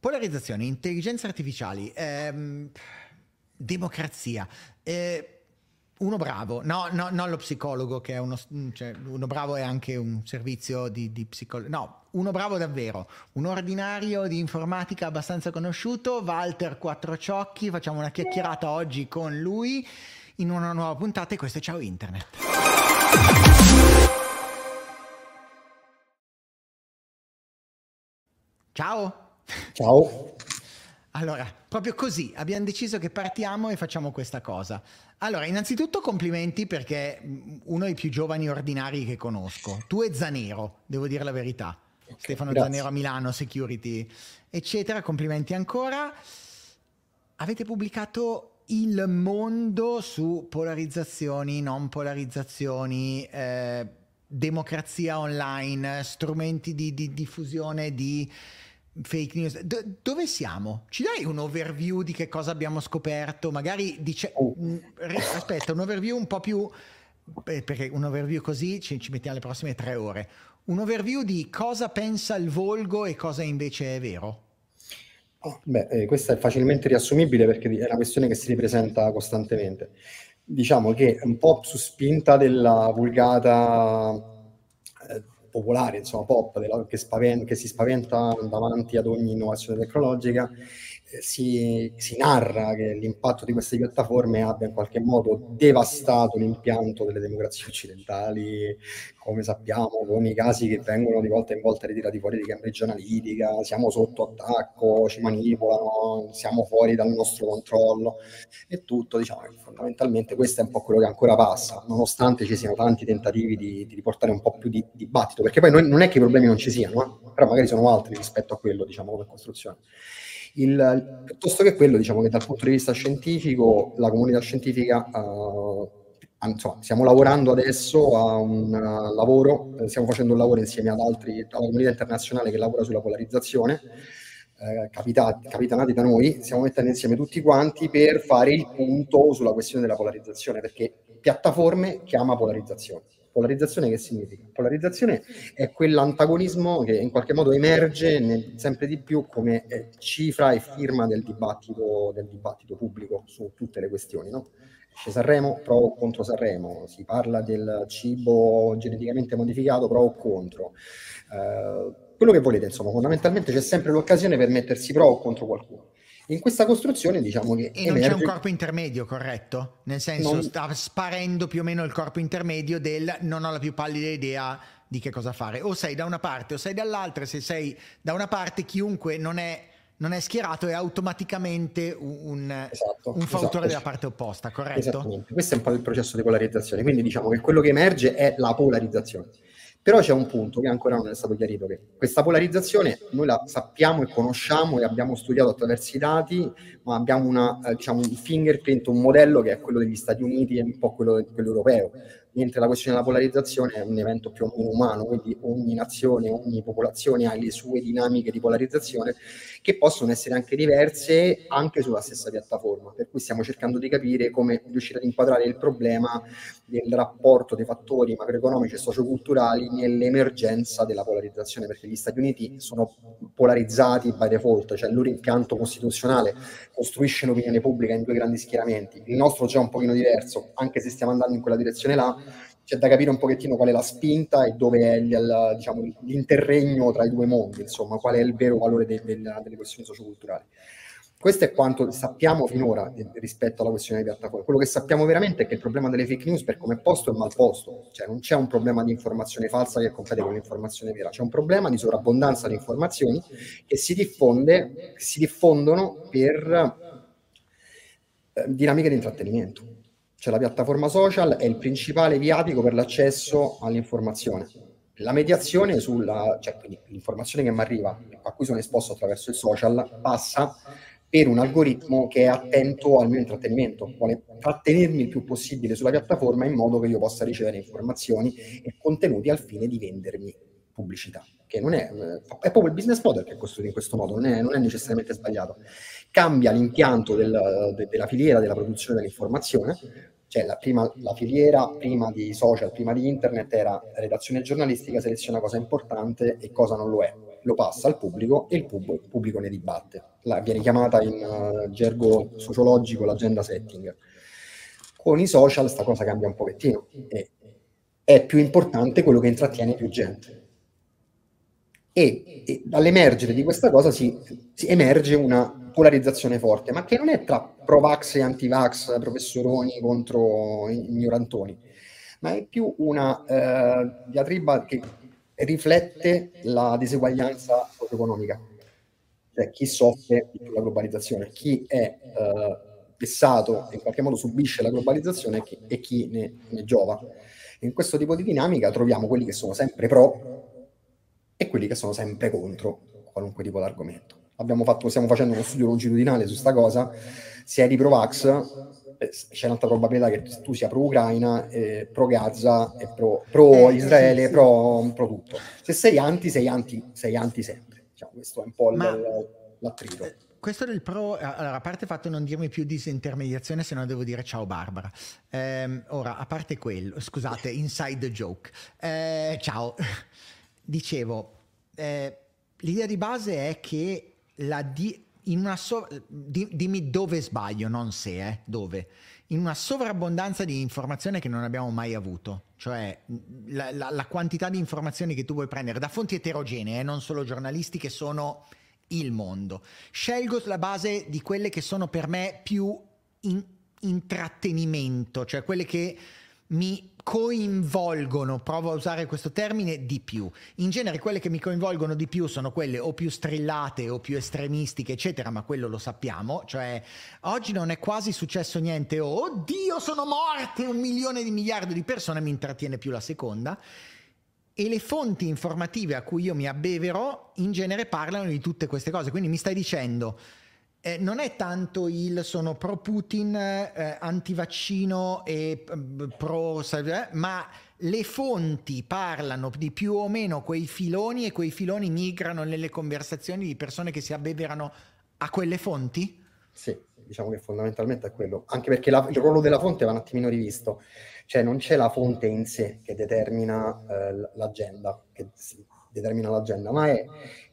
Polarizzazione, intelligenze artificiali, ehm, democrazia. Eh, uno bravo, no, no, non lo psicologo che è uno, cioè, uno bravo è anche un servizio di, di psicologo, no, uno bravo davvero, un ordinario di informatica abbastanza conosciuto, Walter Quattrociocchi, facciamo una chiacchierata oggi con lui in una nuova puntata e questo è Ciao Internet. Ciao! Ciao. Allora, proprio così abbiamo deciso che partiamo e facciamo questa cosa. Allora, innanzitutto complimenti perché mm, uno dei più giovani ordinari che conosco. Tu e Zanero, devo dire la verità. Stefano Grazie. Zanero a Milano, security, eccetera. Complimenti ancora. Avete pubblicato Il mondo su polarizzazioni, non polarizzazioni, eh, democrazia online, strumenti di, di diffusione di fake news. Do- dove siamo? Ci dai un overview di che cosa abbiamo scoperto? Magari dice... Oh. mm, aspetta, un overview un po' più... eh, Perché un overview così ci, ci mettiamo le prossime tre ore. Un overview di cosa pensa il volgo e cosa invece è vero. Ah, Beh, eh, questa è facilmente riassumibile perché è una questione che si ripresenta costantemente. Diciamo che un po' su spinta della vulgata popolare, insomma, pop, che, spaven- che si spaventa davanti ad ogni innovazione tecnologica, si, si narra che l'impatto di queste piattaforme abbia in qualche modo devastato l'impianto delle democrazie occidentali, come sappiamo, con i casi che vengono di volta in volta ritirati fuori di Cambridge Analytica, siamo sotto attacco, ci manipolano, siamo fuori dal nostro controllo e tutto, diciamo fondamentalmente questo è un po' quello che ancora passa, nonostante ci siano tanti tentativi di, di riportare un po' più di dibattito, perché poi noi- non è che i problemi non ci siano, eh, però magari sono altri rispetto a quello, diciamo, come costruzione. Il- piuttosto che quello, diciamo che dal punto di vista scientifico, la comunità scientifica, eh, insomma, stiamo lavorando adesso a un eh, lavoro, eh, stiamo facendo un lavoro insieme ad altri, alla comunità internazionale che lavora sulla polarizzazione, eh, capitanati da noi, stiamo mettendo insieme tutti quanti per fare il punto sulla questione della polarizzazione, perché piattaforme chiama polarizzazione. Polarizzazione che significa? Polarizzazione è quell'antagonismo che in qualche modo emerge nel- sempre di più come eh, cifra e firma del dibattito, del dibattito pubblico su tutte le questioni. No? Esce Sanremo, pro o contro Sanremo, si parla del cibo geneticamente modificato, pro o contro. Eh, quello che volete, insomma, fondamentalmente c'è sempre l'occasione per mettersi pro o contro qualcuno. In questa costruzione diciamo che E non c'è un emerge- corpo intermedio, corretto? Nel senso, Non- sta sparendo più o meno il corpo intermedio del non ho la più pallida idea di che cosa fare. O sei da una parte o sei dall'altra. Se sei da una parte, chiunque non è, non è schierato è automaticamente un, Esatto, un fautore esatto. della parte opposta, corretto? Questo è un po' il processo di polarizzazione, quindi diciamo che quello che emerge è la polarizzazione. Però c'è un punto che ancora non è stato chiarito, che questa polarizzazione noi la sappiamo e conosciamo e abbiamo studiato attraverso i dati, ma abbiamo una, eh, diciamo, un fingerprint, un modello che è quello degli Stati Uniti e un po' quello, quello europeo, mentre la questione della polarizzazione è un evento più o meno umano, quindi ogni nazione, ogni popolazione ha le sue dinamiche di polarizzazione che possono essere anche diverse anche sulla stessa piattaforma, per cui stiamo cercando di capire come riuscire ad inquadrare il problema del rapporto dei fattori macroeconomici e socioculturali nell'emergenza della polarizzazione, perché gli Stati Uniti sono polarizzati by default, cioè il loro impianto costituzionale costruisce l'opinione pubblica in due grandi schieramenti, il nostro già è un pochino diverso, anche se stiamo andando in quella direzione là, c'è da capire un pochettino qual è la spinta e dove è il, diciamo, l'interregno tra i due mondi, insomma, qual è il vero valore de, de, delle questioni socioculturali. Questo è quanto sappiamo finora rispetto alla questione delle piattaforme. Quello che sappiamo veramente è che il problema delle fake news per come è posto è mal posto, cioè non c'è un problema di informazione falsa che compete con l'informazione vera, c'è un problema di sovrabbondanza di informazioni che si, diffonde, si diffondono per eh, dinamiche di intrattenimento. Cioè la piattaforma social è il principale viatico per l'accesso all'informazione. La mediazione sulla, cioè l'informazione che mi arriva, a cui sono esposto attraverso il social, passa per un algoritmo che è attento al mio intrattenimento, vuole trattenermi il più possibile sulla piattaforma in modo che io possa ricevere informazioni e contenuti al fine di vendermi pubblicità, che non è, eh, è proprio il business model che è costruito in questo modo, non è, non è necessariamente sbagliato. Cambia l'impianto del, de, della filiera della produzione dell'informazione, cioè la, prima, la filiera prima di social, prima di internet era redazione giornalistica, seleziona cosa importante e cosa non lo è lo passa al pubblico e il pubblico, il pubblico ne dibatte. La, viene chiamata in uh, gergo sociologico l'agenda setting. Con i social sta cosa cambia un pochettino e è più importante quello che intrattiene più gente. E, e dall'emergere di questa cosa si, si, emerge una polarizzazione forte, ma che non è tra pro-vax e anti-vax, professoroni contro ignorantoni, ma è più una eh, diatriba che riflette la diseguaglianza socio-economica, cioè chi soffre di la globalizzazione, chi è eh, e in qualche modo subisce la globalizzazione e chi, ne, ne giova. In questo tipo di dinamica troviamo quelli che sono sempre pro e quelli che sono sempre contro qualunque tipo di argomento. Fatto, stiamo facendo uno studio longitudinale su questa cosa, se eri pro-Vax c'è un'altra probabilità che tu sia pro-Ucraina, eh, pro-Gaza, e pro-Israele, eh, pro, pro, tutto. Se sei anti, sei anti, sei anti sempre. Diciamo, questo è un po' Ma, l'attrito. Eh, questo del pro, allora, a parte il fatto di non dirmi più disintermediazione, se no devo dire ciao Barbara. Eh, ora, a parte quello, scusate, inside joke. Eh, ciao. Dicevo, eh, l'idea di base è che la di- so- di- dimmi dove sbaglio, non se, eh, dove. In una sovrabbondanza di informazione che non abbiamo mai avuto, cioè la, la, la quantità di informazioni che tu vuoi prendere da fonti eterogenee, eh, non solo giornalistiche, sono il mondo. Scelgo la base di quelle che sono per me più in- intrattenimento, cioè quelle che mi coinvolgono, provo a usare questo termine, di più. In genere quelle che mi coinvolgono di più sono quelle o più strillate o più estremistiche, eccetera, ma quello lo sappiamo, cioè oggi non è quasi successo niente, oh, oddio sono morte un milione di miliardi di persone, mi intrattiene più la seconda. E le fonti informative a cui io mi abbeverò in genere parlano di tutte queste cose, quindi mi stai dicendo eh, non è tanto il sono pro Putin, eh, antivaccino e eh, pro, ma le fonti parlano di più o meno quei filoni e quei filoni migrano nelle conversazioni di persone che si abbeverano a quelle fonti? Sì, diciamo che fondamentalmente è quello, anche perché la, il ruolo della fonte va un attimino rivisto, cioè non c'è la fonte in sé che determina eh, l'agenda, che determina l'agenda, ma è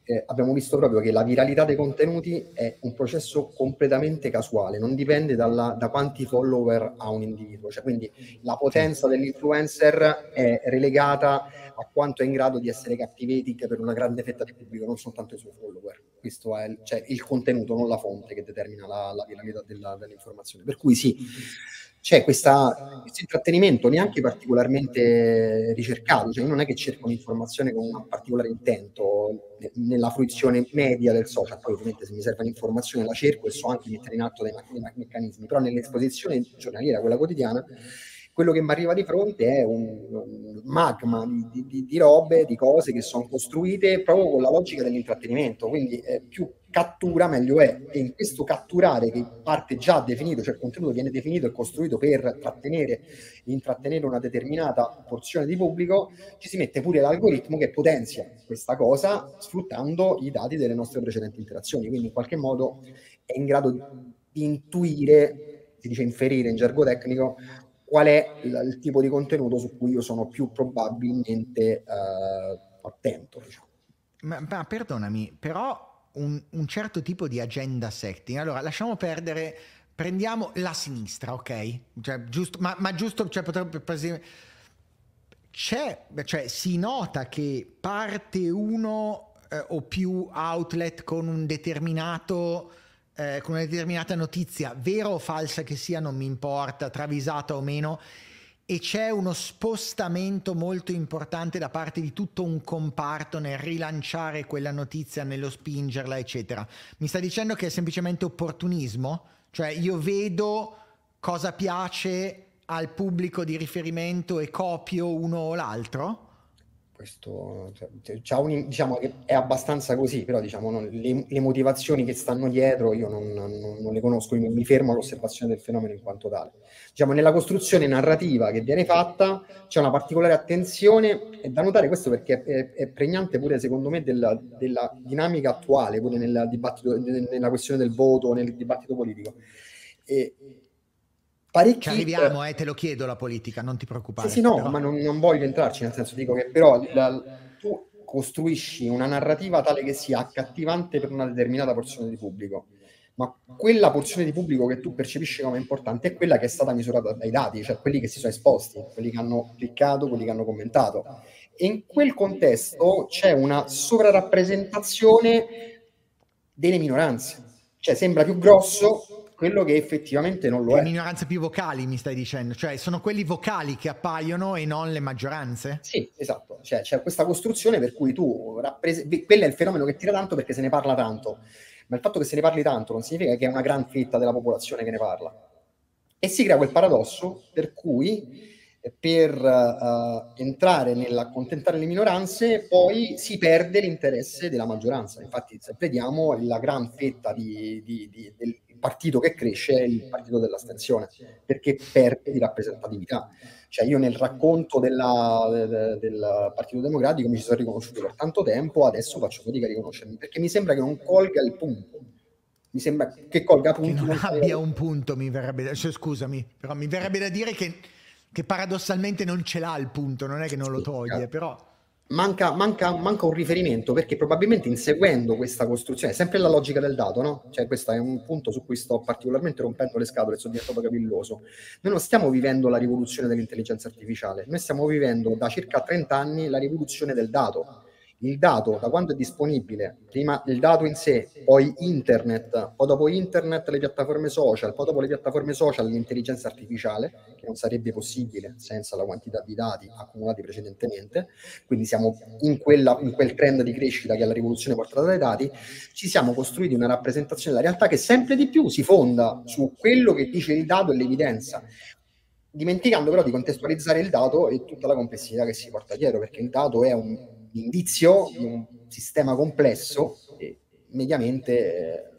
eh, abbiamo visto proprio che la viralità dei contenuti è un processo completamente casuale, non dipende dalla, da quanti follower ha un individuo, cioè, quindi la potenza dell'influencer è relegata a quanto è in grado di essere captivating per una grande fetta di pubblico, non soltanto i suoi follower. Questo è il, cioè, il contenuto, non la fonte che determina la, la viralità della, dell'informazione. Per cui sì, c'è questa, questo intrattenimento neanche particolarmente ricercato, cioè non è che cerco un'informazione con un particolare intento nella fruizione media del social, poi ovviamente se mi serve un'informazione la cerco e so anche mettere in atto dei, dei meccanismi, però nell'esposizione giornaliera, quella quotidiana, quello che mi arriva di fronte è un, magma di, di, di, robe, di cose che sono costruite proprio con la logica dell'intrattenimento, quindi eh, più cattura meglio è e in questo catturare che parte già definito, cioè il contenuto viene definito e costruito per trattenere intrattenere una determinata porzione di pubblico, ci si mette pure l'algoritmo che potenzia questa cosa sfruttando i dati delle nostre precedenti interazioni, quindi in qualche modo è in grado di intuire, si dice inferire in gergo tecnico, qual è il, il, tipo di contenuto su cui io sono più probabilmente uh, attento. Diciamo. Ma, ma, perdonami, però un, un, certo tipo di agenda setting, allora lasciamo perdere, prendiamo la sinistra, ok? Cioè, giusto, ma, ma, giusto, cioè potrebbe... c'è, cioè si nota che parte uno eh, o più outlet con un determinato eh, con una determinata notizia, vera o falsa che sia, non mi importa, travisata o meno, e c'è uno spostamento molto importante da parte di tutto un comparto nel rilanciare quella notizia, nello spingerla, eccetera. Mi sta dicendo che è semplicemente opportunismo? Cioè io vedo cosa piace al pubblico di riferimento e copio uno o l'altro? Questo cioè, un, diciamo è abbastanza così, però diciamo, non, le, le, motivazioni che stanno dietro io non, non, non le conosco, io mi fermo all'osservazione del fenomeno in quanto tale. Diciamo, nella costruzione narrativa che viene fatta c'è una particolare attenzione e da notare questo perché è, è pregnante pure secondo me della, della, dinamica attuale, pure nel dibattito, nella questione del voto, nel dibattito politico. E, parecchi... Ci arriviamo, eh, te lo chiedo la politica, non ti preoccupare. Sì, sì, no, però... ma non, non, voglio entrarci, nel senso dico che però la, tu costruisci una narrativa tale che sia accattivante per una determinata porzione di pubblico, ma quella porzione di pubblico che tu percepisci come importante è quella che è stata misurata dai dati, cioè quelli che si sono esposti, quelli che hanno cliccato, quelli che hanno commentato. E in quel contesto c'è una sovrarappresentazione delle minoranze, cioè sembra più grosso quello che effettivamente non lo le è. Le minoranze più vocali, mi stai dicendo, cioè sono quelli vocali che appaiono e non le maggioranze? Sì, esatto, cioè, c'è questa costruzione per cui tu rappresenti, quello è il fenomeno che tira tanto perché se ne parla tanto, ma il fatto che se ne parli tanto non significa che è una gran fetta della popolazione che ne parla. E si crea quel paradosso per cui per uh, entrare nell'accontentare le minoranze, poi si perde l'interesse della maggioranza. Infatti, se vediamo la gran fetta di, di, di, del, partito che cresce è il partito dell'astensione, perché perde di rappresentatività. Cioè io nel racconto della, de, del Partito Democratico mi ci sono riconosciuto per tanto tempo, adesso faccio fatica a riconoscermi, perché mi sembra che non colga il punto. Mi sembra che colga punti. Che non abbia un punto, mi verrebbe da, cioè, scusami, però mi verrebbe da dire che, che, paradossalmente non ce l'ha il punto, non è che non lo toglie, però manca, manca, manca, un riferimento perché probabilmente inseguendo questa costruzione, sempre la logica del dato, no? Cioè questo è un punto su cui sto particolarmente rompendo le scatole, sono diventato capilloso. Noi non stiamo vivendo la rivoluzione dell'intelligenza artificiale, noi stiamo vivendo da circa 30 anni la rivoluzione del dato il dato da quando è disponibile, prima il dato in sé, poi internet, poi dopo internet le piattaforme social, poi dopo le piattaforme social l'intelligenza artificiale, che non sarebbe possibile senza la quantità di dati accumulati precedentemente, quindi siamo in, quella, in quel trend di crescita che è la rivoluzione portata dai dati, ci siamo costruiti una rappresentazione della realtà che sempre di più si fonda su quello che dice il dato e l'evidenza dimenticando però di contestualizzare il dato e tutta la complessità che si porta dietro, perché il dato è un indizio di un sistema complesso e mediamente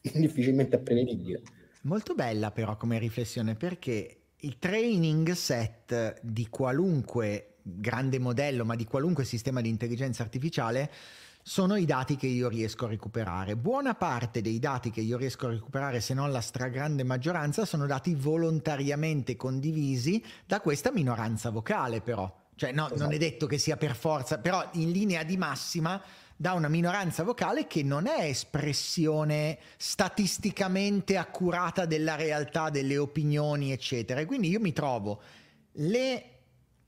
eh, difficilmente prevedibile. Molto bella però come riflessione perché il training set di qualunque grande modello, ma di qualunque sistema di intelligenza artificiale, sono i dati che io riesco a recuperare. Buona parte dei dati che io riesco a recuperare, se non la stragrande maggioranza, sono dati volontariamente condivisi da questa minoranza vocale però. Cioè, no, esatto. non è detto che sia per forza, però in linea di massima da una minoranza vocale che non è espressione statisticamente accurata della realtà, delle opinioni, eccetera. E quindi io mi trovo le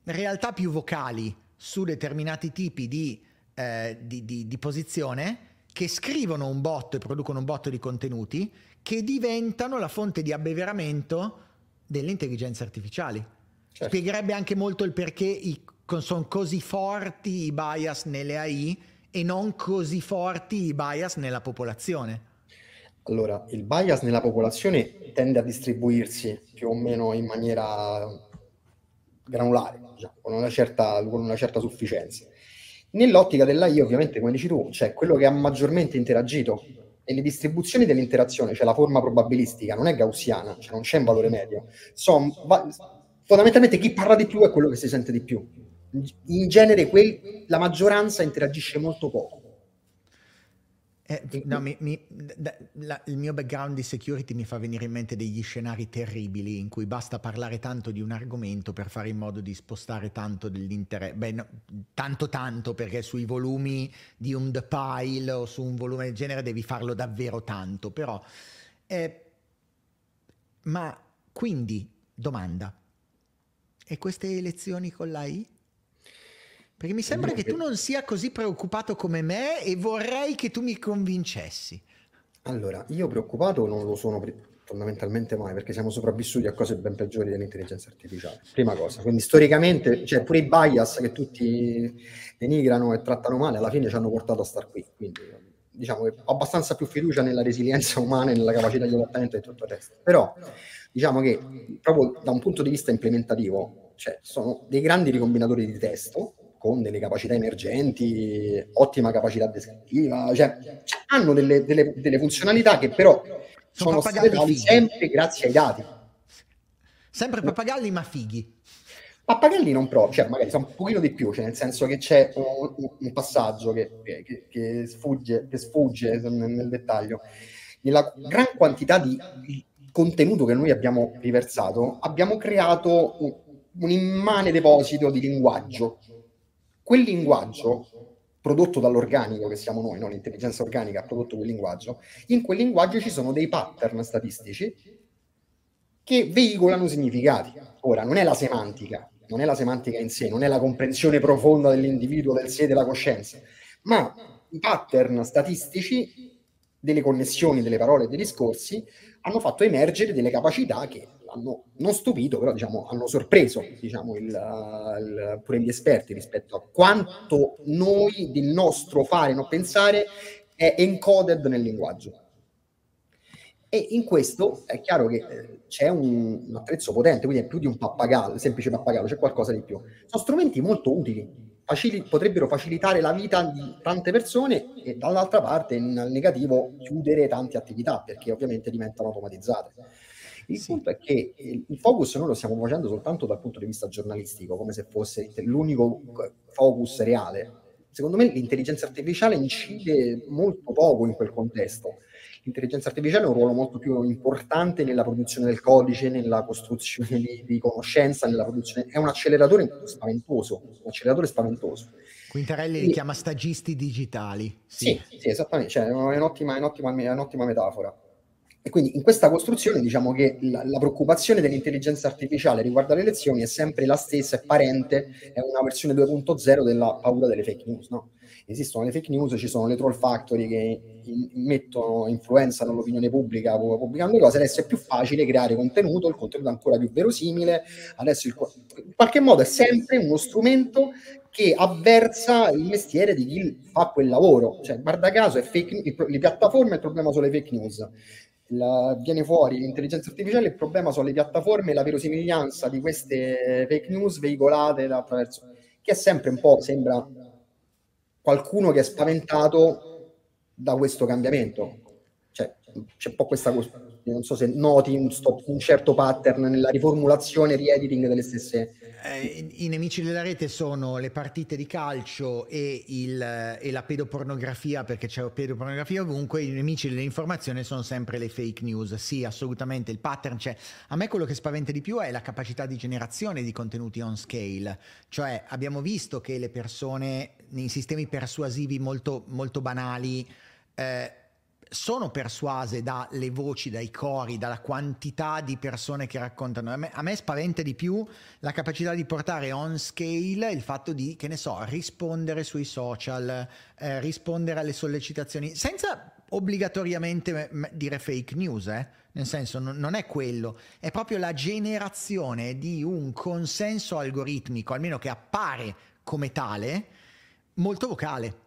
realtà più vocali su determinati tipi di, eh, di, di, di posizione che scrivono un botto e producono un botto di contenuti che diventano la fonte di abbeveramento delle intelligenze artificiali. Certo. Spiegherebbe anche molto il perché sono così forti i bias nelle AI e non così forti i bias nella popolazione. Allora, il bias nella popolazione tende a distribuirsi più o meno in maniera granulare, diciamo, con, una certa, con una certa sufficienza. Nell'ottica dell'AI, ovviamente, come dici tu, c'è quello che ha maggiormente interagito e le distribuzioni dell'interazione, cioè la forma probabilistica, non è gaussiana, cioè non c'è un valore medio, sono fondamentalmente chi parla di più è quello che si sente di più. In genere quel, la maggioranza interagisce molto poco. Eh, no, mi, mi, la, il mio background di security mi fa venire in mente degli scenari terribili in cui basta parlare tanto di un argomento per fare in modo di spostare tanto dell'interesse. Beh, no, tanto tanto perché sui volumi di un The Pile o su un volume del genere devi farlo davvero tanto. Però, eh, ma quindi, domanda, e queste elezioni con l'AI? Perché mi sembra che tu non sia così preoccupato come me e vorrei che tu mi convincessi. Allora, io preoccupato non lo sono fondamentalmente mai, perché siamo sopravvissuti a cose ben peggiori dell'intelligenza artificiale. Prima cosa. Quindi storicamente, cioè pure i bias che tutti denigrano e trattano male, alla fine ci hanno portato a star qui. Quindi diciamo che ho abbastanza più fiducia nella resilienza umana e nella capacità di adattamento e tutto il resto. Però diciamo che proprio da un punto di vista implementativo, cioè, sono dei grandi ricombinatori di testo con delle capacità emergenti, ottima capacità descrittiva, cioè, hanno delle, delle, delle, funzionalità che però sono, sono state sempre grazie ai dati. Sempre pappagalli ma fighi. Pappagalli non proprio, cioè magari sono un pochino di più, cioè nel senso che c'è un, un passaggio che, che, che, sfugge, che sfugge nel, nel dettaglio. Nella gran quantità di contenuto che noi abbiamo riversato, abbiamo creato un, un immane deposito di linguaggio Quel linguaggio prodotto dall'organico che siamo noi, no? l'intelligenza organica ha prodotto quel linguaggio, in quel linguaggio ci sono dei pattern statistici che veicolano significati. Ora, non è la semantica, non è la semantica in sé, non è la comprensione profonda dell'individuo, del sé, della coscienza, ma i pattern statistici delle connessioni delle parole e dei discorsi hanno fatto emergere delle capacità che hanno non stupito, però diciamo, hanno sorpreso diciamo, il, il, pure gli esperti rispetto a quanto noi del nostro fare, non pensare, è encoded nel linguaggio. E in questo è chiaro che eh, c'è un, un, attrezzo potente, quindi è più di un pappagallo, semplice pappagallo, c'è qualcosa di più. Sono strumenti molto utili, facili, potrebbero facilitare la vita di tante persone e dall'altra parte, nel negativo, chiudere tante attività perché ovviamente diventano automatizzate. Il sì. punto è che il focus noi lo stiamo facendo soltanto dal punto di vista giornalistico, come se fosse l'unico focus reale. Secondo me l'intelligenza artificiale incide molto poco in quel contesto. L'intelligenza artificiale ha un ruolo molto più importante nella produzione del codice, nella costruzione di, di conoscenza, nella produzione... È un acceleratore spaventoso, un acceleratore spaventoso. Quintarelli li chiama stagisti digitali. Sì, sì, sì esattamente, cioè, è, un'ottima, è, un'ottima, è un'ottima metafora. E quindi in questa costruzione diciamo che la, la, preoccupazione dell'intelligenza artificiale riguardo alle elezioni è sempre la stessa, è parente, è una versione 2.0 della paura delle fake news. No? Esistono le fake news, ci sono le troll factory che in, mettono, influenzano l'opinione pubblica pubblicando cose, adesso è più facile creare contenuto, il contenuto è ancora più verosimile, adesso il, in qualche modo è sempre uno strumento che avversa il mestiere di chi fa quel lavoro. Cioè, guarda caso, è fake, le piattaforme il problema sono le fake news la, viene fuori l'intelligenza artificiale, il problema sono le piattaforme e la verosimiglianza di queste fake news veicolate attraverso, che è sempre un po', sembra qualcuno che è spaventato da questo cambiamento. Cioè, c'è un po' questa cosa, non so se noti un, stop, un certo pattern nella riformulazione e riediting delle stesse eh, I nemici della rete sono le partite di calcio e, il, e, la pedopornografia, perché c'è pedopornografia ovunque, i nemici dell'informazione sono sempre le fake news. Sì, assolutamente, il pattern c'è. A me quello che spaventa di più è la capacità di generazione di contenuti on scale, cioè abbiamo visto che le persone nei sistemi persuasivi molto, molto banali... Eh, sono persuase dalle voci, dai cori, dalla quantità di persone che raccontano. A me, a me, spaventa di più la capacità di portare on scale il fatto di, che ne so, rispondere sui social, eh, rispondere alle sollecitazioni, senza obbligatoriamente dire fake news, eh? nel senso non, è quello, è proprio la generazione di un consenso algoritmico, almeno che appare come tale, molto vocale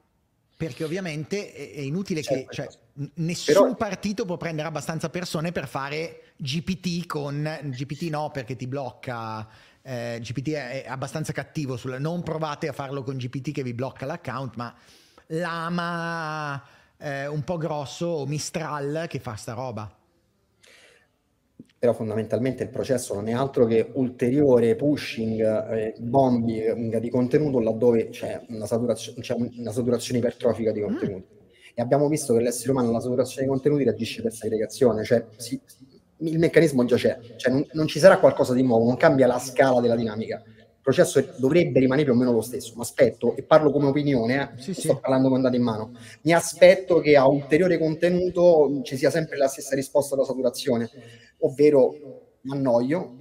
perché ovviamente è, inutile certo, che cioè, nessun Però... partito può prendere abbastanza persone per fare GPT con GPT no perché ti blocca eh, GPT è, abbastanza cattivo sul, non provate a farlo con GPT che vi blocca l'account ma l'ama eh, un po' grosso o Mistral che fa sta roba però fondamentalmente il processo non è altro che ulteriore pushing, eh, bombing di contenuto laddove c'è una, saturazio- c'è una saturazione ipertrofica di contenuti. Mm. E abbiamo visto che l'essere umano la saturazione di contenuti reagisce per segregazione, cioè si, il meccanismo già c'è, cioè non, non, ci sarà qualcosa di nuovo, non cambia la scala della dinamica. Il processo dovrebbe rimanere più o meno lo stesso, ma aspetto, e parlo come opinione, eh, sì, sto sì. parlando con dati in mano, mi aspetto che a ulteriore contenuto ci sia sempre la stessa risposta alla saturazione ovvero mi annoio,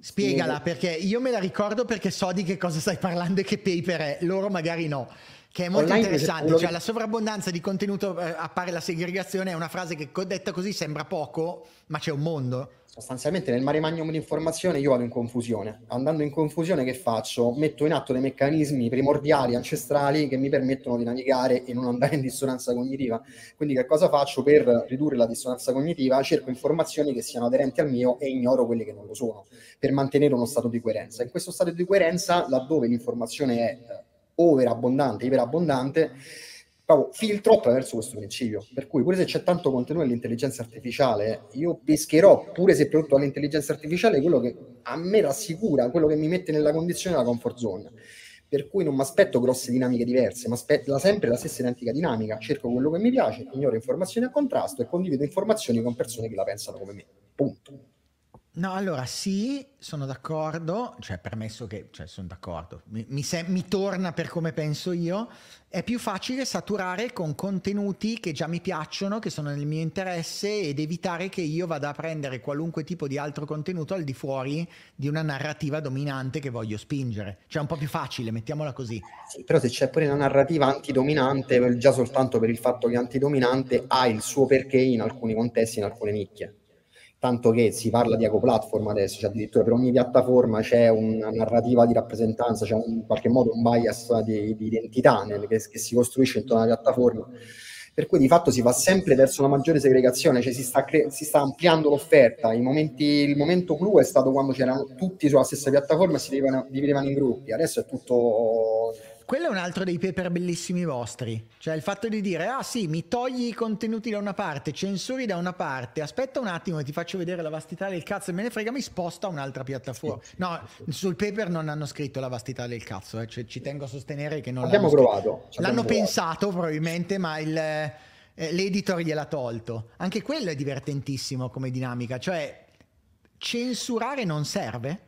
Spiegala sì. perché io me la ricordo perché so di che cosa stai parlando e che paper è, loro magari no. Che è molto Online interessante, cioè che... la sovrabbondanza di contenuto eh, appare la segregazione, è una frase che detta così sembra poco, ma c'è un mondo sostanzialmente nel mare magnum di informazione io vado in confusione. Andando in confusione che faccio? Metto in atto dei meccanismi primordiali, ancestrali che mi permettono di navigare e non andare in dissonanza cognitiva. Quindi che cosa faccio per ridurre la dissonanza cognitiva? Cerco informazioni che siano aderenti al mio e ignoro quelle che non lo sono, per mantenere uno stato di coerenza. In questo stato di coerenza, laddove l'informazione è overabbondante, iperabbondante, proprio filtro attraverso questo principio. Per cui pure se c'è tanto contenuto nell'intelligenza artificiale, io pescherò, pure se prodotto dall'intelligenza artificiale, quello che a me rassicura, quello che mi mette nella condizione della comfort zone. Per cui non mi aspetto grosse dinamiche diverse, ma aspetto sempre la stessa identica dinamica. Cerco quello che mi piace, ignoro informazioni a contrasto e condivido informazioni con persone che la pensano come me. Punto. No, allora sì, sono d'accordo, cioè permesso che, cioè sono d'accordo, mi, mi, se, mi, torna per come penso io, è più facile saturare con contenuti che già mi piacciono, che sono nel mio interesse ed evitare che io vada a prendere qualunque tipo di altro contenuto al di fuori di una narrativa dominante che voglio spingere. Cioè è un po' più facile, mettiamola così. Sì, però se c'è pure una narrativa antidominante, già soltanto per il fatto che antidominante ha il suo perché in alcuni contesti, in alcune nicchie tanto che si parla di ecoplatform adesso, cioè addirittura per ogni piattaforma c'è una narrativa di rappresentanza, c'è un, in qualche modo un bias di, di identità nel, che, che, si costruisce intorno alla piattaforma, per cui di fatto si va sempre verso una maggiore segregazione, cioè si sta, cre- si sta ampliando l'offerta, momenti, il momento clou è stato quando c'erano tutti sulla stessa piattaforma e si dividevano, dividevano in gruppi, adesso è tutto quello è un altro dei paper bellissimi vostri. Cioè il fatto di dire, ah sì, mi togli i contenuti da una parte, censuri da una parte, aspetta un attimo e ti faccio vedere la vastità del cazzo e me ne frega, mi sposta a un'altra piattaforma. No, sul paper non hanno scritto la vastità del cazzo, eh. cioè, ci tengo a sostenere che non abbiamo provato. L'hanno provato. pensato probabilmente, ma il, eh, l'editor gliel'ha tolto. Anche quello è divertentissimo come dinamica, cioè censurare non serve?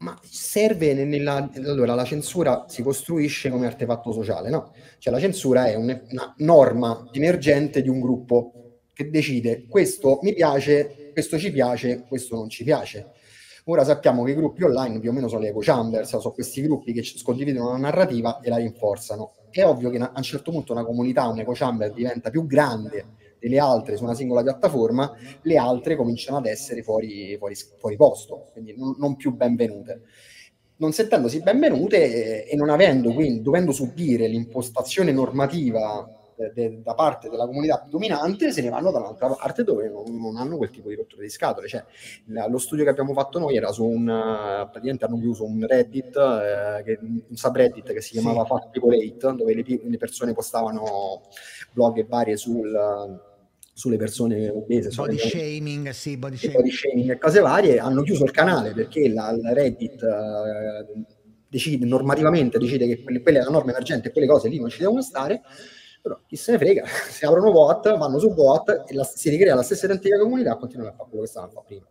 Ma serve nella... Allora, la censura si costruisce come artefatto sociale, no? Cioè la censura è un, una norma emergente di un gruppo che decide questo mi piace, questo ci piace, questo non ci piace. Ora sappiamo che i gruppi online più o meno sono le eco chambers, sono questi gruppi che condividono una narrativa e la rinforzano. È ovvio che a un certo punto una comunità, un eco chamber diventa più grande delle altre su una singola piattaforma, le altre cominciano ad essere fuori, fuori, fuori posto, quindi non, non, più benvenute. Non sentendosi benvenute e, e non avendo, quindi dovendo subire l'impostazione normativa de, de, da parte della comunità dominante, se ne vanno da un'altra parte dove non, non hanno quel tipo di rottura di scatole. Cioè, la, lo studio che abbiamo fatto noi era su un, praticamente hanno chiuso un Reddit, eh, che, un subreddit che si chiamava sì. Articulate, dove le, le persone postavano blog varie sul sulle persone obese. Body shaming, sì, body shaming. body shaming e cose varie, hanno chiuso il canale perché la, la Reddit uh, decide, normativamente decide che quelle, quella è la norma emergente e quelle cose lì non ci devono stare, però chi se ne frega, si aprono bot, vanno su bot e la, si ricrea la stessa identica comunità e continuano a fare quello che stavano a fare prima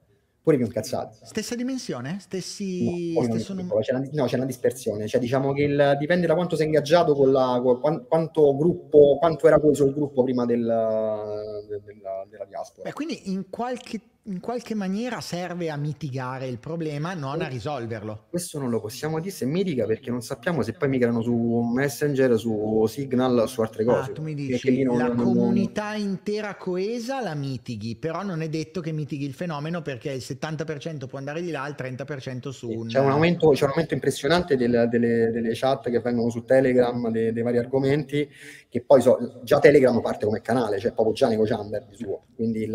pure più incazzati. Stessa dimensione? Stessi... No, stesso numero? C'è una, no, c'è una dispersione, cioè diciamo che il, dipende da quanto sei ingaggiato con la, con, quanto gruppo, quanto era coeso il gruppo prima del, della, della diaspora. Beh, quindi in qualche in qualche maniera serve a mitigare il problema, non a risolverlo. Questo non lo possiamo dire se mitiga perché non sappiamo se poi migrano su Messenger, su Signal, su altre ah, cose. Ah, tu mi dici non, la non, comunità non... intera coesa la mitighi, però non è detto che mitighi il fenomeno perché il 70% può andare di là, il 30% su un... C'è un aumento, c'è un aumento impressionante del, delle, delle, chat che vengono su Telegram, dei, dei vari argomenti, che poi so, già Telegram parte come canale, cioè proprio già Nico Chamber di suo, quindi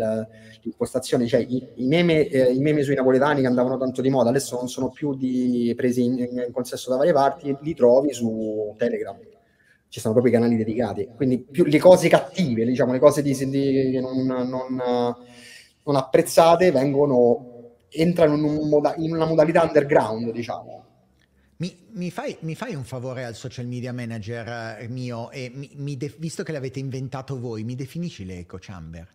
l'impostazione, cioè i, i, meme, eh, i, meme, sui napoletani che andavano tanto di moda, adesso non sono più di, presi in, in consesso da varie parti, li trovi su Telegram. Ci sono proprio i canali dedicati. Quindi più le cose cattive, diciamo, le cose di, di, non, non, non apprezzate vengono entrano in, un moda- in una modalità underground, diciamo. Mi, mi, fai, mi, fai, un favore al social media manager eh, mio mi, de- visto che l'avete inventato voi, mi definisci le echo chamber?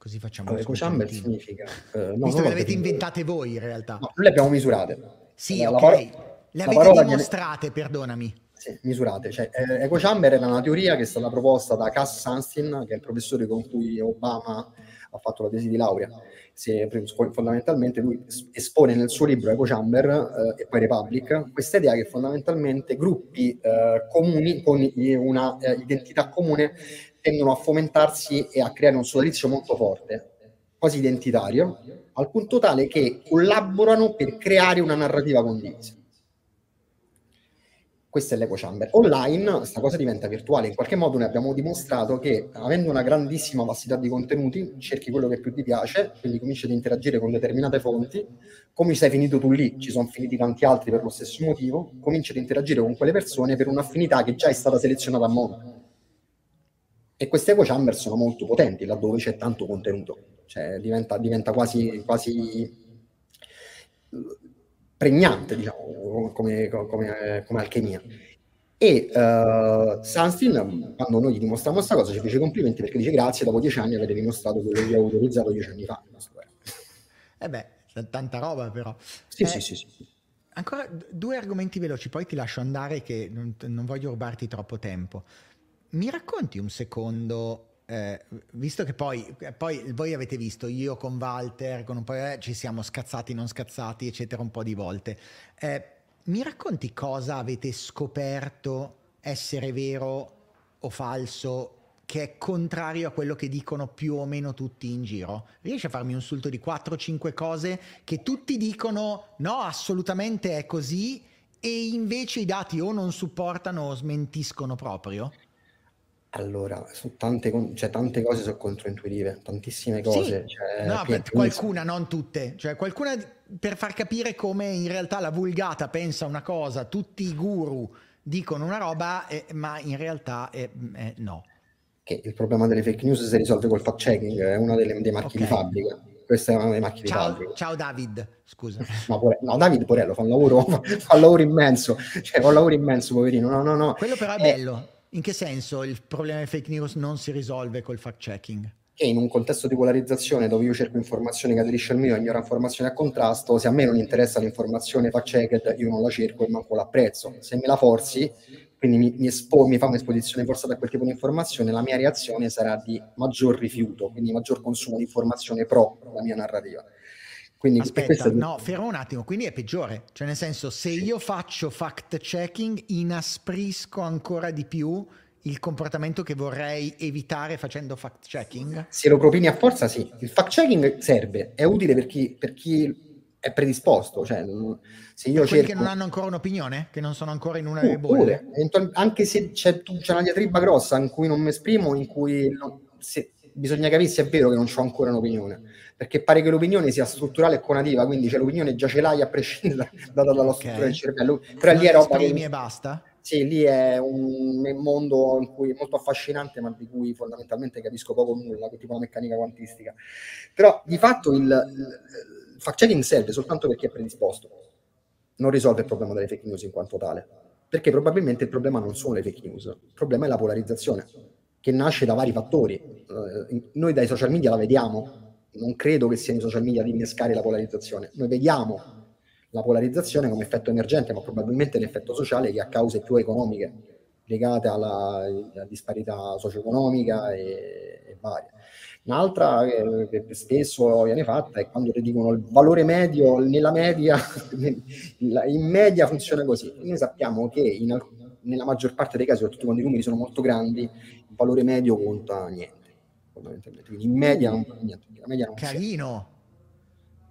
Così facciamo allora, echo chamber significa... Uh, no, visto che le avete inventate voi in realtà. No, noi le abbiamo misurate. Sì, allora, ok. Paro- le avete dimostrate, viene... perdonami. Sì, misurate. Cioè, eh, echo chamber era una teoria che è stata proposta da Cass Sunstein, che è il professore con cui Obama ha fatto la tesi di laurea si, fondamentalmente lui espone nel suo libro Eco Chamber eh, e poi Republic questa idea che fondamentalmente gruppi eh, comuni con una eh, identità comune tendono a fomentarsi e a creare un sodalizio molto forte, quasi identitario, al punto tale che collaborano per creare una narrativa condivisa questo è l'eco chamber. Online questa cosa diventa virtuale, in qualche modo noi abbiamo dimostrato che avendo una grandissima vastità di contenuti, cerchi quello che più ti piace, quindi cominci ad interagire con determinate fonti, come sei finito tu lì, ci sono finiti tanti altri per lo stesso motivo, cominci ad interagire con quelle persone per un'affinità che già è stata selezionata a monte. E queste eco chamber sono molto potenti laddove c'è tanto contenuto, cioè diventa, diventa quasi, quasi pregnante, diciamo, come, come, come alchimia. E uh, Sunstein, quando noi gli dimostriamo questa cosa, ci fece complimenti perché dice grazie, dopo dieci anni avete dimostrato quello che vi ho autorizzato dieci anni fa. Eh beh, tanta roba però. Sì, eh, sì, sì, sì. Ancora due argomenti veloci, poi ti lascio andare che non, non voglio rubarti troppo tempo. Mi racconti un secondo eh, visto che poi, poi, voi avete visto, io con Walter, con un po', eh, ci siamo scazzati, non scazzati, eccetera, un po' di volte. Eh, mi racconti cosa avete scoperto essere vero o falso che è contrario a quello che dicono più o meno tutti in giro? Riesci a farmi un sunto di 4-5 cose che tutti dicono no, assolutamente è così e invece i dati o non supportano o smentiscono proprio? Allora, su tante, cioè, tante cose sono controintuitive, tantissime cose. Sì. Cioè, no, qualcuna, non tutte. Cioè, qualcuna per far capire come in realtà la vulgata pensa una cosa, tutti i guru dicono una roba, eh, ma in realtà eh, eh, no. Che il problema delle fake news si risolve col fact checking, è uno delle, dei marchi okay. di fabbrica. Questo è uno dei marchi ciao, di fabbrica. Ciao David, scusa. no, no, David Porello fa un lavoro, fa un lavoro immenso, cioè fa un lavoro immenso, poverino. No, no, no. Quello però è eh, bello in che senso il problema delle fake news non si risolve col fact checking? Che in un contesto di polarizzazione dove io cerco informazioni che aderisce al mio e ignora informazioni a contrasto, se a me non interessa l'informazione fact checked, io non la cerco e manco l'apprezzo. Se me la forzi, quindi mi, mi, espo, mi fa un'esposizione forzata a quel tipo di informazione, la mia reazione sarà di maggior rifiuto, quindi maggior consumo di informazione pro la mia narrativa. Quindi Aspetta, è... no, fermo un attimo, quindi è peggiore. Cioè, nel senso, se io faccio fact checking, inasprisco ancora di più il comportamento che vorrei evitare facendo fact checking? Se lo propini a forza, sì. Il fact checking serve, è utile per chi, per chi è predisposto. Cioè, se io per cerco... che non hanno ancora un'opinione, che non sono ancora in una delle bolle. Anche se c'è, c'è, una diatriba grossa in cui non mi esprimo, in cui non, se, bisogna capire se è vero che non ho ancora un'opinione perché pare che l'opinione sia strutturale e conativa, quindi cioè, l'opinione già ce l'hai a prescindere dalla, dalla struttura okay. del cervello. Però non lì è roba che... e basta? Sì, lì è un, un mondo in cui, molto affascinante, ma di cui fondamentalmente capisco poco nulla, tipo la meccanica quantistica. Però di fatto il, il fact-checking serve soltanto per chi è predisposto, non risolve il problema delle fake news in quanto tale, perché probabilmente il problema non sono le fake news, il problema è la polarizzazione, che nasce da vari fattori. Eh, noi dai social media la vediamo, non credo che sia nei social media di innescare la polarizzazione. Noi vediamo la polarizzazione come effetto emergente, ma probabilmente l'effetto sociale che ha cause più economiche legate alla, alla disparità socio-economica e, e varie. Un'altra che, che, spesso viene fatta è quando ti dicono il valore medio nella media, in media funziona così. Noi sappiamo che in, nella maggior parte dei casi, soprattutto quando i numeri sono molto grandi, il valore medio conta niente fondamentalmente. Quindi in media non, niente, la media non Carino.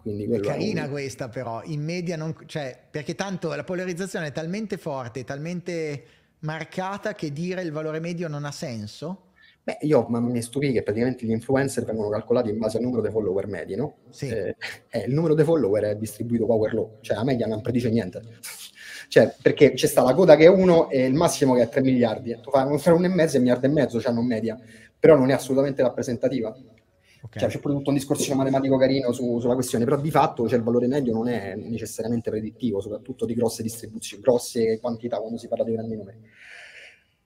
Quindi è carina è questa però, in media non... Cioè, perché tanto la polarizzazione è talmente forte, talmente marcata che dire il valore medio non ha senso? Beh, io ma mi stupì che praticamente gli influencer vengono calcolati in base al numero dei follower medi, no? Sì. Eh, eh, il numero dei follower è distribuito power law, cioè la media non predice niente. cioè, perché c'è sta la coda che è 1 e il massimo che è 3 miliardi. Tu fai un, un e mezzo e miliardo e mezzo, cioè non media però non è assolutamente rappresentativa. Okay. Cioè, c'è pure tutto un discorso matematico carino su, sulla questione, però di fatto cioè, il valore medio non è necessariamente predittivo, soprattutto di grosse distribuzioni, grosse quantità quando si parla di grandi numeri.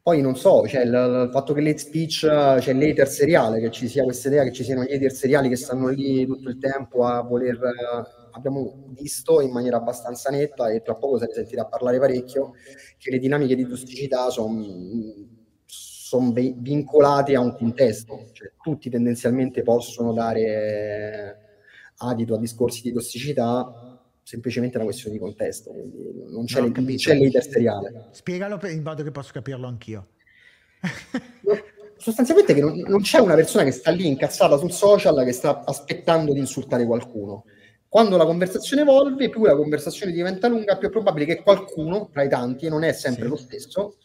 Poi non so, cioè il, il fatto che l'hate speech, cioè l'hater seriale, che ci sia questa idea che ci siano gli hater seriali che stanno lì tutto il tempo a voler abbiamo visto in maniera abbastanza netta e tra poco se ne sentirà parlare parecchio che le dinamiche di tossicità sono son vincolate a un contesto, cioè tutti tendenzialmente possono dare adito a discorsi di tossicità semplicemente una questione di contesto, quindi non c'è, no, le, c'è l'interseriale. Spiegalo in modo che posso capirlo anch'io. sostanzialmente che non, non, c'è una persona che sta lì incazzata sul social che sta aspettando di insultare qualcuno. Quando la conversazione evolve, più la conversazione diventa lunga, più è probabile che qualcuno, tra i tanti, e non è sempre sì. lo stesso,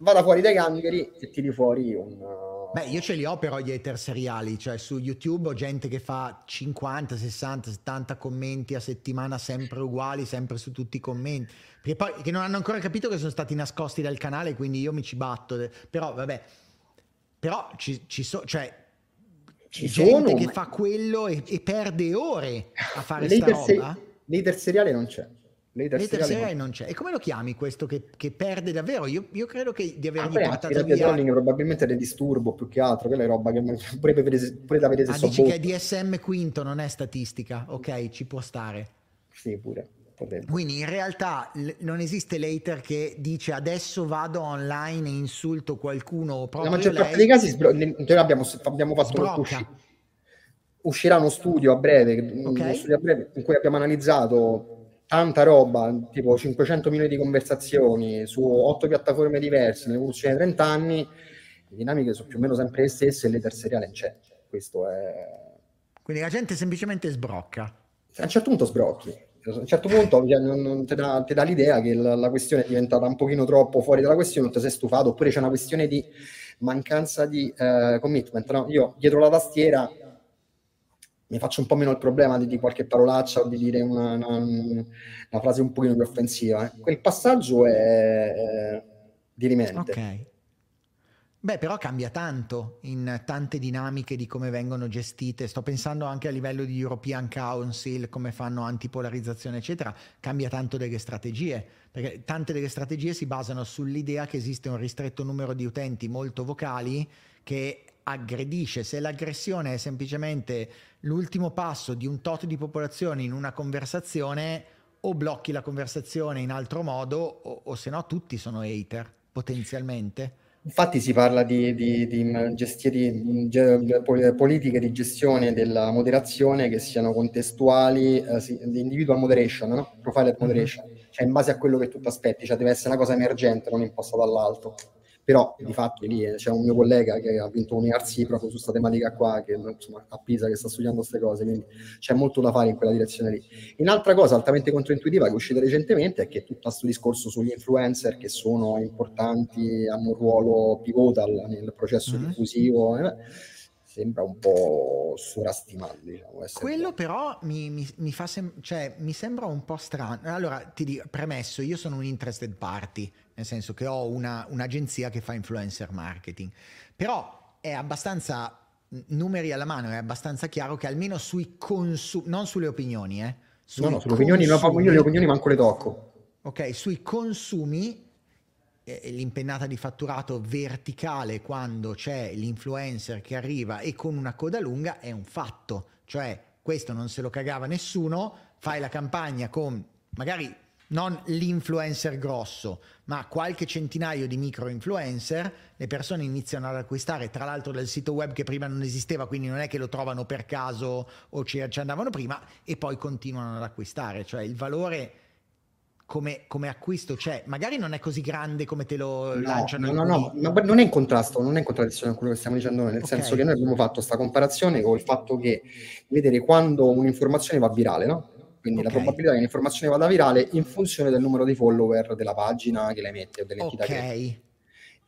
vada fuori dai gangheri e tiri fuori un... Uh, Beh, io ce li ho però gli hater seriali, cioè su YouTube ho gente che fa 50, 60, 70 commenti a settimana sempre uguali, sempre su tutti i commenti, perché poi che non hanno ancora capito che sono stati nascosti dal canale, quindi io mi ci batto, però vabbè, però ci, ci sono, cioè ci gente sono, che ma... fa quello e, e, perde ore a fare questa roba? L'hater seriale non c'è. Seriale, seriale non c'è. E come lo chiami questo che, che perde davvero? Io, io, credo che di avergli ah, portato via... trolling probabilmente è disturbo più che altro, quella è roba che pure, pure da vedere se ah, dici che è DSM quinto, non è statistica. Ok, ci può stare. Sì, pure. Potrebbe. Quindi in realtà l- non esiste l'hater che dice adesso vado online e insulto qualcuno. Proprio La maggior parte dei casi sbro- abbiamo, abbiamo fatto usci- uscirà uno studio a breve, okay. studio a breve in cui abbiamo analizzato tanta roba, tipo 500 milioni di conversazioni su otto piattaforme diverse nell'evoluzione di 30 anni, le dinamiche sono più o meno sempre le stesse e l'hater seriale c'è. Questo è... Quindi la gente semplicemente sbrocca. A un certo punto sbrocchi a un certo punto cioè, ti, dà, dà, l'idea che la, la, questione è diventata un pochino troppo fuori dalla questione, non ti sei stufato, oppure c'è una questione di mancanza di eh, commitment. No? Io dietro la tastiera mi faccio un po' meno il problema di, di qualche parolaccia o di dire una, una, una, frase un pochino più offensiva. Eh. Quel passaggio è, è dirimente. Ok. Beh, però cambia tanto in tante dinamiche di come vengono gestite. Sto pensando anche a livello di European Council, come fanno antipolarizzazione, eccetera. Cambia tanto delle strategie, perché tante delle strategie si basano sull'idea che esiste un ristretto numero di utenti molto vocali che aggredisce. Se l'aggressione è semplicemente l'ultimo passo di un tot di popolazione in una conversazione, o blocchi la conversazione in altro modo, o, o se no tutti sono hater, potenzialmente. Infatti si parla di, di, di, gestieri, di, politiche di gestione della moderazione che siano contestuali, eh, di individual moderation, no? profile moderation, mm-hmm. cioè in base a quello che tu ti aspetti, cioè deve essere una cosa emergente, non imposta dall'alto però di fatto lì eh, c'è un mio collega che ha vinto un IRC proprio su questa tematica qua, che insomma a Pisa che sta studiando queste cose, quindi c'è molto da fare in quella direzione lì. Un'altra cosa altamente controintuitiva che è uscita recentemente è che tutto questo discorso sugli influencer che sono importanti, hanno un ruolo pivotal nel processo mm-hmm. diffusivo, eh, sembra un po' sovrastimato. Diciamo, Quello però mi, mi, mi, sem- cioè, mi, sembra un po' strano. Allora, ti dico, premesso, io sono un interested party, nel senso che ho una, un'agenzia che fa influencer marketing, però è abbastanza, numeri alla mano, è abbastanza chiaro che almeno sui consumi, non sulle opinioni, eh, sui no, no, sulle opinioni, consumi, no, le opinioni manco le tocco. Ok, sui consumi l'impennata di fatturato verticale quando c'è l'influencer che arriva e con una coda lunga è un fatto, cioè questo non se lo cagava nessuno, fai la campagna con magari non l'influencer grosso, ma qualche centinaio di micro influencer, le persone iniziano ad acquistare, tra l'altro dal sito web che prima non esisteva, quindi non è che lo trovano per caso o ci, ci andavano prima, e poi continuano ad acquistare, cioè il valore come, come, acquisto c'è, magari non è così grande come te lo no, lanciano. No, no, no, ma non è in contrasto, non è in contraddizione con quello che stiamo dicendo noi, nel okay. senso che noi abbiamo fatto questa comparazione con il fatto che vedere quando un'informazione va virale, no? Quindi okay. la probabilità che un'informazione vada virale in funzione del numero di follower della pagina che la mette o dell'entità okay.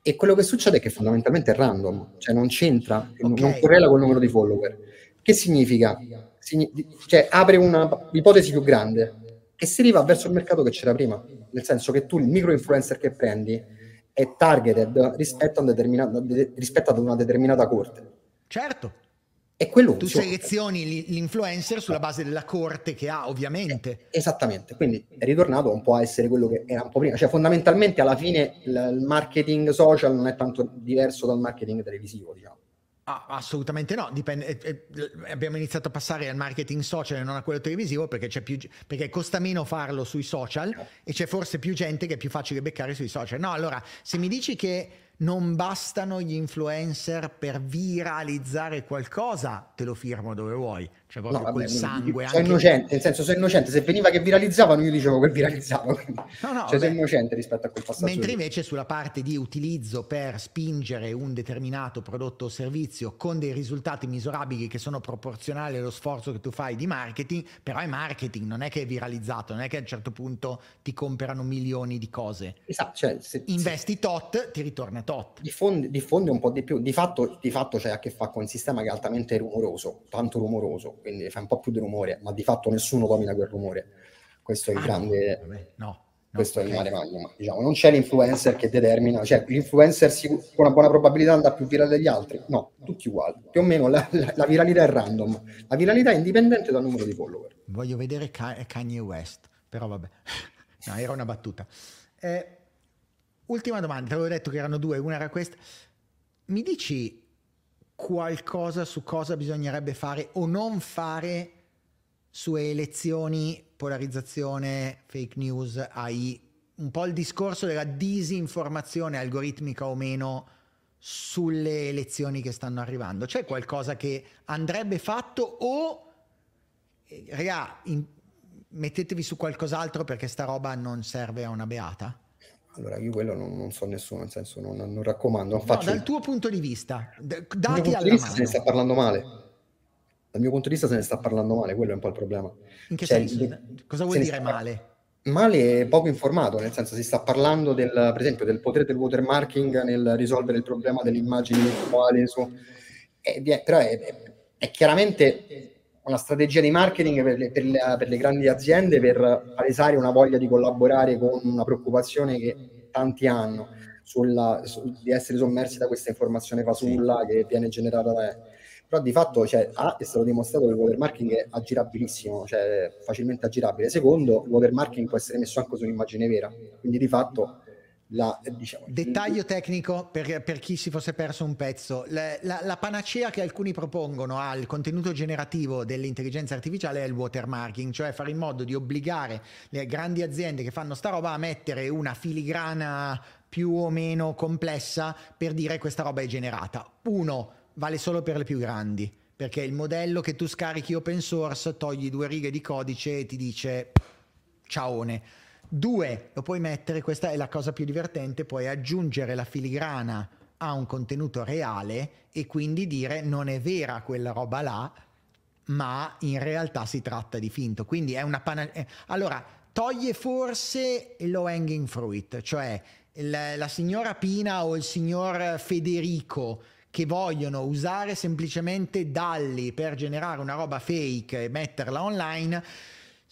che E quello che succede è che fondamentalmente è random, cioè non c'entra, okay. non correla col numero di follower. Che significa? Signi- cioè apre una ipotesi più grande e si riva verso il mercato che c'era prima, nel senso che tu il micro influencer che prendi è targeted rispetto, a rispetto ad una determinata corte. Certo. E quello tu selezioni l'influencer sulla base della corte che ha, ovviamente. Eh, esattamente, quindi è ritornato un po' a essere quello che era un po' prima. Cioè, fondamentalmente, alla fine il marketing social non è tanto diverso dal marketing televisivo, diciamo. Ah, assolutamente no, Dipende, eh, eh, abbiamo iniziato a passare al marketing social e non a quello televisivo perché, più, perché, costa meno farlo sui social e c'è forse più gente che è più facile beccare sui social. No, allora, se mi dici che non bastano gli influencer per viralizzare qualcosa, te lo firmo dove vuoi. Cioè proprio no, quel vabbè, sangue. Sono anche... innocente, nel senso sono innocente. Se veniva che viralizzavano, io dicevo che viralizzavano. No, no, cioè sono innocente rispetto a quel passaggio. Mentre lì. invece sulla parte di utilizzo per spingere un determinato prodotto o servizio con dei risultati misurabili che sono proporzionali allo sforzo che tu fai di marketing, però è marketing, non è che è viralizzato, non è che a un certo punto ti comprano milioni di cose. Esatto, cioè, se, investi tot, ti ritorna tot. Diffonde, diffonde un po' di più. Di fatto, di fatto c'è a che fare con un sistema che è altamente rumoroso, tanto rumoroso quindi fa un po' più di rumore, ma di fatto nessuno domina quel rumore. Questo è il ah, grande... No, no, questo okay. è il mare magno, diciamo, non c'è l'influencer che determina, cioè l'influencer con una buona probabilità andrà più virale degli altri, no, tutti uguali, più o meno la, la, la, viralità è random, la viralità è indipendente dal numero di follower. Voglio vedere Kanye West, però vabbè, no, era una battuta. Eh, ultima domanda, avevo detto che erano due, una era questa, mi dici qualcosa su cosa bisognerebbe fare o non fare su elezioni, polarizzazione, fake news, AI, un po' il discorso della disinformazione algoritmica o meno sulle elezioni che stanno arrivando. C'è qualcosa che andrebbe fatto o, eh, raga, in, mettetevi su qualcos'altro perché sta roba non serve a una beata? Allora, io quello non, non so nessuno, nel senso non, non raccomando. Non no, dal tuo punto di vista, d- dati alla mano. se ne sta parlando male. Dal mio punto di vista se ne sta parlando male, quello è un po' il problema. In che cioè, senso? Cosa vuoi dire male? Male è poco informato, nel senso si sta parlando del, per esempio del potere del watermarking nel risolvere il problema delle immagini virtuali, su, è, però è, è, è chiaramente una strategia di marketing per le, per, le, per le, grandi aziende per palesare una voglia di collaborare con una preoccupazione che tanti hanno sulla, su, di essere sommersi da questa informazione fasulla sì. che viene generata da... Però di fatto cioè, A, è stato dimostrato che il watermarking è aggirabilissimo, cioè facilmente aggirabile. Secondo, il watermarking può essere messo anche su un'immagine vera, quindi di fatto la, diciamo, Dettaglio tecnico per, per, chi si fosse perso un pezzo, la, la, la, panacea che alcuni propongono al contenuto generativo dell'intelligenza artificiale è il watermarking, cioè fare in modo di obbligare le grandi aziende che fanno sta roba a mettere una filigrana più o meno complessa per dire questa roba è generata. Uno, vale solo per le più grandi, perché il modello che tu scarichi open source togli due righe di codice e ti dice ciaone Due, lo puoi mettere, questa è la cosa più divertente, puoi aggiungere la filigrana a un contenuto reale e quindi dire non è vera quella roba là, ma in realtà si tratta di finto. Quindi è una pana... Eh, allora, toglie forse low hanging fruit, cioè il, la signora Pina o il signor Federico che vogliono usare semplicemente Dalli per generare una roba fake e metterla online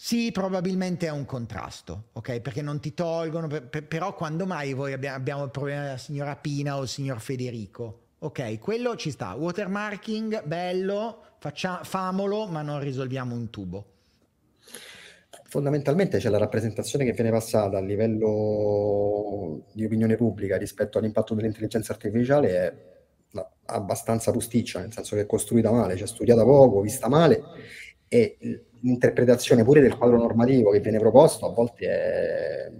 sì, probabilmente è un contrasto, ok? Perché non ti tolgono, per, per, però quando mai voi abbiamo, abbiamo il problema della signora Pina o il signor Federico? Ok, quello ci sta. Watermarking, bello, faccia, famolo, ma non risolviamo un tubo. Fondamentalmente c'è la rappresentazione che viene passata a livello di opinione pubblica rispetto all'impatto dell'intelligenza artificiale è abbastanza rusticcia, nel senso che è costruita male, cioè studiata poco, vista male e l'interpretazione pure del quadro normativo che viene proposto a volte è,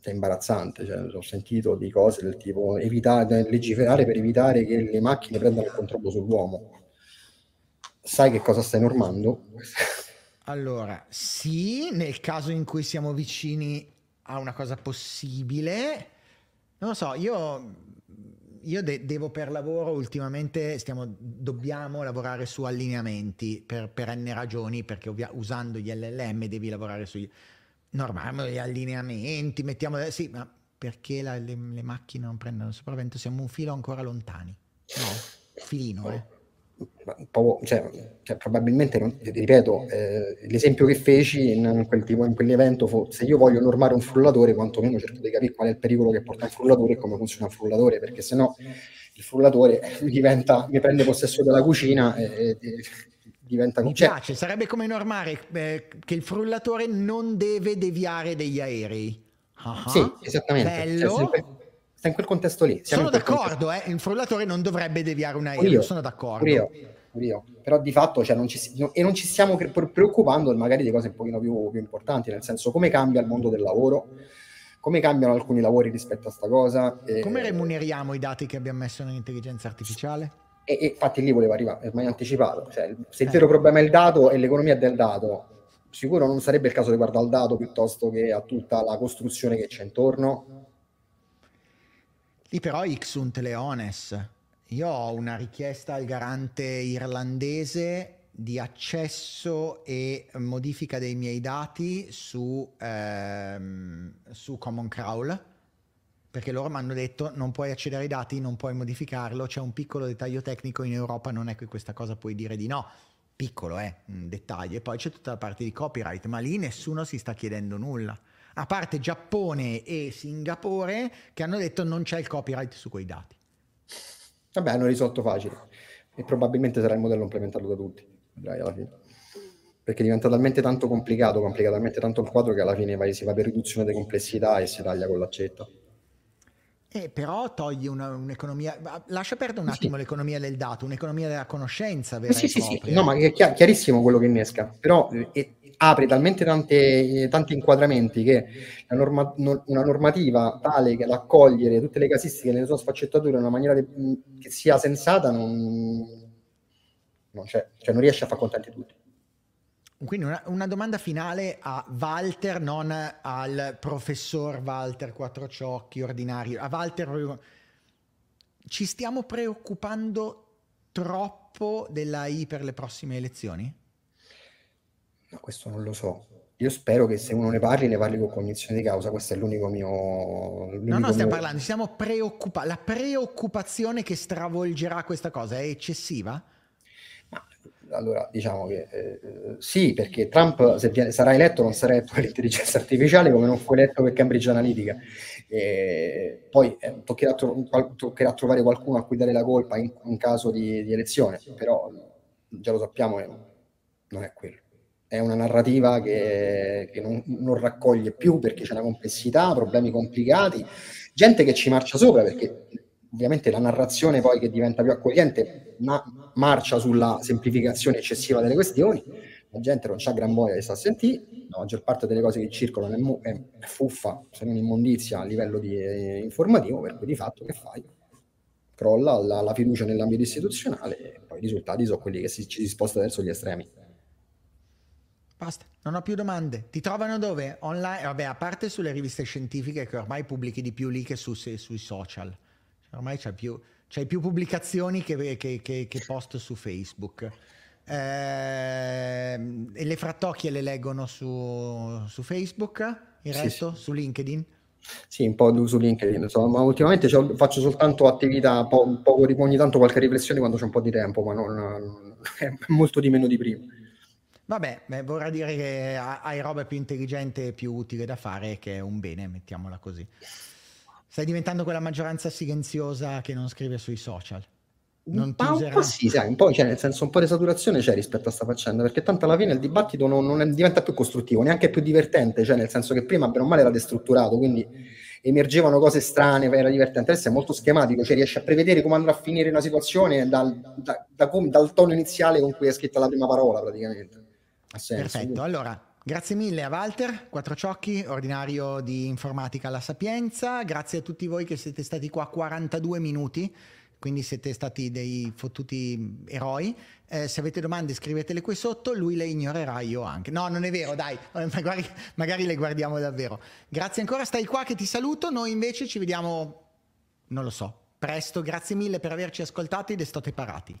è imbarazzante. Cioè, ho sentito di cose del tipo evitare, legiferare per evitare che le macchine prendano il controllo sull'uomo. Sai che cosa stai normando? Allora, sì, nel caso in cui siamo vicini a una cosa possibile, non lo so, io io de- devo per lavoro ultimamente stiamo, dobbiamo lavorare su allineamenti per, per n ragioni, perché ovvia- usando gli LLM devi lavorare sui normali allineamenti, mettiamo, sì, ma perché la, le, le, macchine non prendono il sopravvento? Siamo un filo ancora lontani, no? Filino, eh cioè, cioè, probabilmente, non, ripeto, eh, l'esempio che feci in, quel tipo, in quell'evento fu se io voglio normare un frullatore, quantomeno cerco di capire qual è il pericolo che porta un frullatore e come funziona un frullatore, perché sennò il frullatore diventa, mi prende possesso della cucina e, e diventa... Mi cioè, piace, sarebbe come normare eh, che il frullatore non deve deviare degli aerei. Uh-huh. Sì, esattamente. Cioè, Bello. Cioè, sta in quel contesto lì. Siamo sono d'accordo, eh, il frullatore non dovrebbe deviare un aereo, io, sono d'accordo. Io, io. Però di fatto cioè, non ci, no, e non ci stiamo preoccupando magari di cose un pochino più, più importanti, nel senso come cambia il mondo del lavoro, come cambiano alcuni lavori rispetto a sta cosa. E, come remuneriamo i dati che abbiamo messo nell'intelligenza artificiale? E, e infatti lì volevo arrivare, ormai anticipato. Cioè, se il eh. vero problema è il dato e l'economia del dato, sicuro non sarebbe il caso di guardare al dato piuttosto che a tutta la costruzione che c'è intorno. Lì però Ixunt Leones. Io ho una richiesta al garante irlandese di accesso e modifica dei miei dati su, ehm, su Common Crawl perché loro mi hanno detto non puoi accedere ai dati, non puoi modificarlo, c'è un piccolo dettaglio tecnico in Europa, non è che questa cosa puoi dire di no, piccolo è eh, un dettaglio, e poi c'è tutta la parte di copyright, ma lì nessuno si sta chiedendo nulla, a parte Giappone e Singapore che hanno detto non c'è il copyright su quei dati. Vabbè, hanno risolto facile e probabilmente sarà il modello implementato da tutti, vedrai alla fine perché diventa talmente tanto complicato, complica talmente tanto il quadro che alla fine vai, si va per riduzione di complessità e si taglia con l'accetta. Eh, però togli una, un'economia, lascia perdere un attimo sì. l'economia del dato, un'economia della conoscenza vera sì, sì, sì, no, ma è chiar- chiarissimo quello che innesca, però eh, apre talmente tante, tanti inquadramenti che norma- no, una normativa tale che l'accogliere tutte le casistiche nelle sue sfaccettature in una maniera de- che sia sensata non, non, cioè non riesce a far contenti tutti. Quindi una, una, domanda finale a Walter, non al professor Walter Quattrociocchi ordinario. A Walter, ci stiamo preoccupando troppo dell'AI per le prossime elezioni? No, questo non lo so. Io spero che se uno ne parli, ne parli con cognizione di causa. Questo è l'unico mio. L'unico no, no, stiamo mio... parlando, stiamo preoccupati. La preoccupazione che stravolgerà questa cosa è eccessiva? Allora diciamo che eh, sì, perché Trump se viene, sarà eletto non sarà eletto per l'intelligenza artificiale come non fu eletto per Cambridge Analytica. E poi eh, toccherà, tro- toccherà, trovare qualcuno a cui dare la colpa in, in caso di, di, elezione, però già lo sappiamo che non è quello. È una narrativa che, che non, non raccoglie più perché c'è una complessità, problemi complicati, gente che ci marcia sopra perché ovviamente la narrazione poi che diventa più accogliente ma marcia sulla semplificazione eccessiva delle questioni, la gente non c'ha gran voglia di sta a sentire, la maggior parte delle cose che circolano è, mu- è fuffa, se non immondizia a livello di, eh, informativo, per cui di fatto che fai? Crolla la, la fiducia nell'ambito istituzionale e poi i risultati sono quelli che si, ci si sposta verso gli estremi. Basta, non ho più domande. Ti trovano dove? Online? Vabbè, a parte sulle riviste scientifiche che ormai pubblichi di più lì che su, se, sui social. Ormai c'è più, c'hai più pubblicazioni che, che, che, che post su Facebook. Eh, e le frattocchie le leggono su, su Facebook, il resto sì, su LinkedIn? Sì, un po' su LinkedIn, insomma, ma ultimamente faccio soltanto attività, po- poco, ogni tanto qualche riflessione quando c'è un po' di tempo, ma non, non, è molto di meno di prima. Vabbè, beh, vorrà dire che hai roba più intelligente e più utile da fare, che è un bene, mettiamola così. Stai diventando quella maggioranza silenziosa che non scrive sui social. Non userà... un po' sì, sai, un po', cioè, nel senso un po' di saturazione c'è rispetto a questa faccenda, perché tanto alla fine il dibattito non, non è, diventa più costruttivo, neanche più divertente, cioè nel senso che prima bene o male era destrutturato, quindi emergevano cose strane, era divertente, adesso è molto schematico, cioè riesci a prevedere come andrà a finire una situazione dal, da, da, dal tono iniziale con cui è scritta la prima parola praticamente. Perfetto, allora Grazie mille a Walter Quattrociocchi, ordinario di informatica alla Sapienza. Grazie a tutti voi che siete stati qua 42 minuti, quindi siete stati dei fottuti eroi. Eh, se avete domande scrivetele qui sotto, lui le ignorerà, io anche. No, non è vero, dai, magari, magari le guardiamo davvero. Grazie ancora, stai qua che ti saluto. Noi invece ci vediamo, non lo so, presto. Grazie mille per averci ascoltati ed estate parati.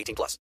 18 plus.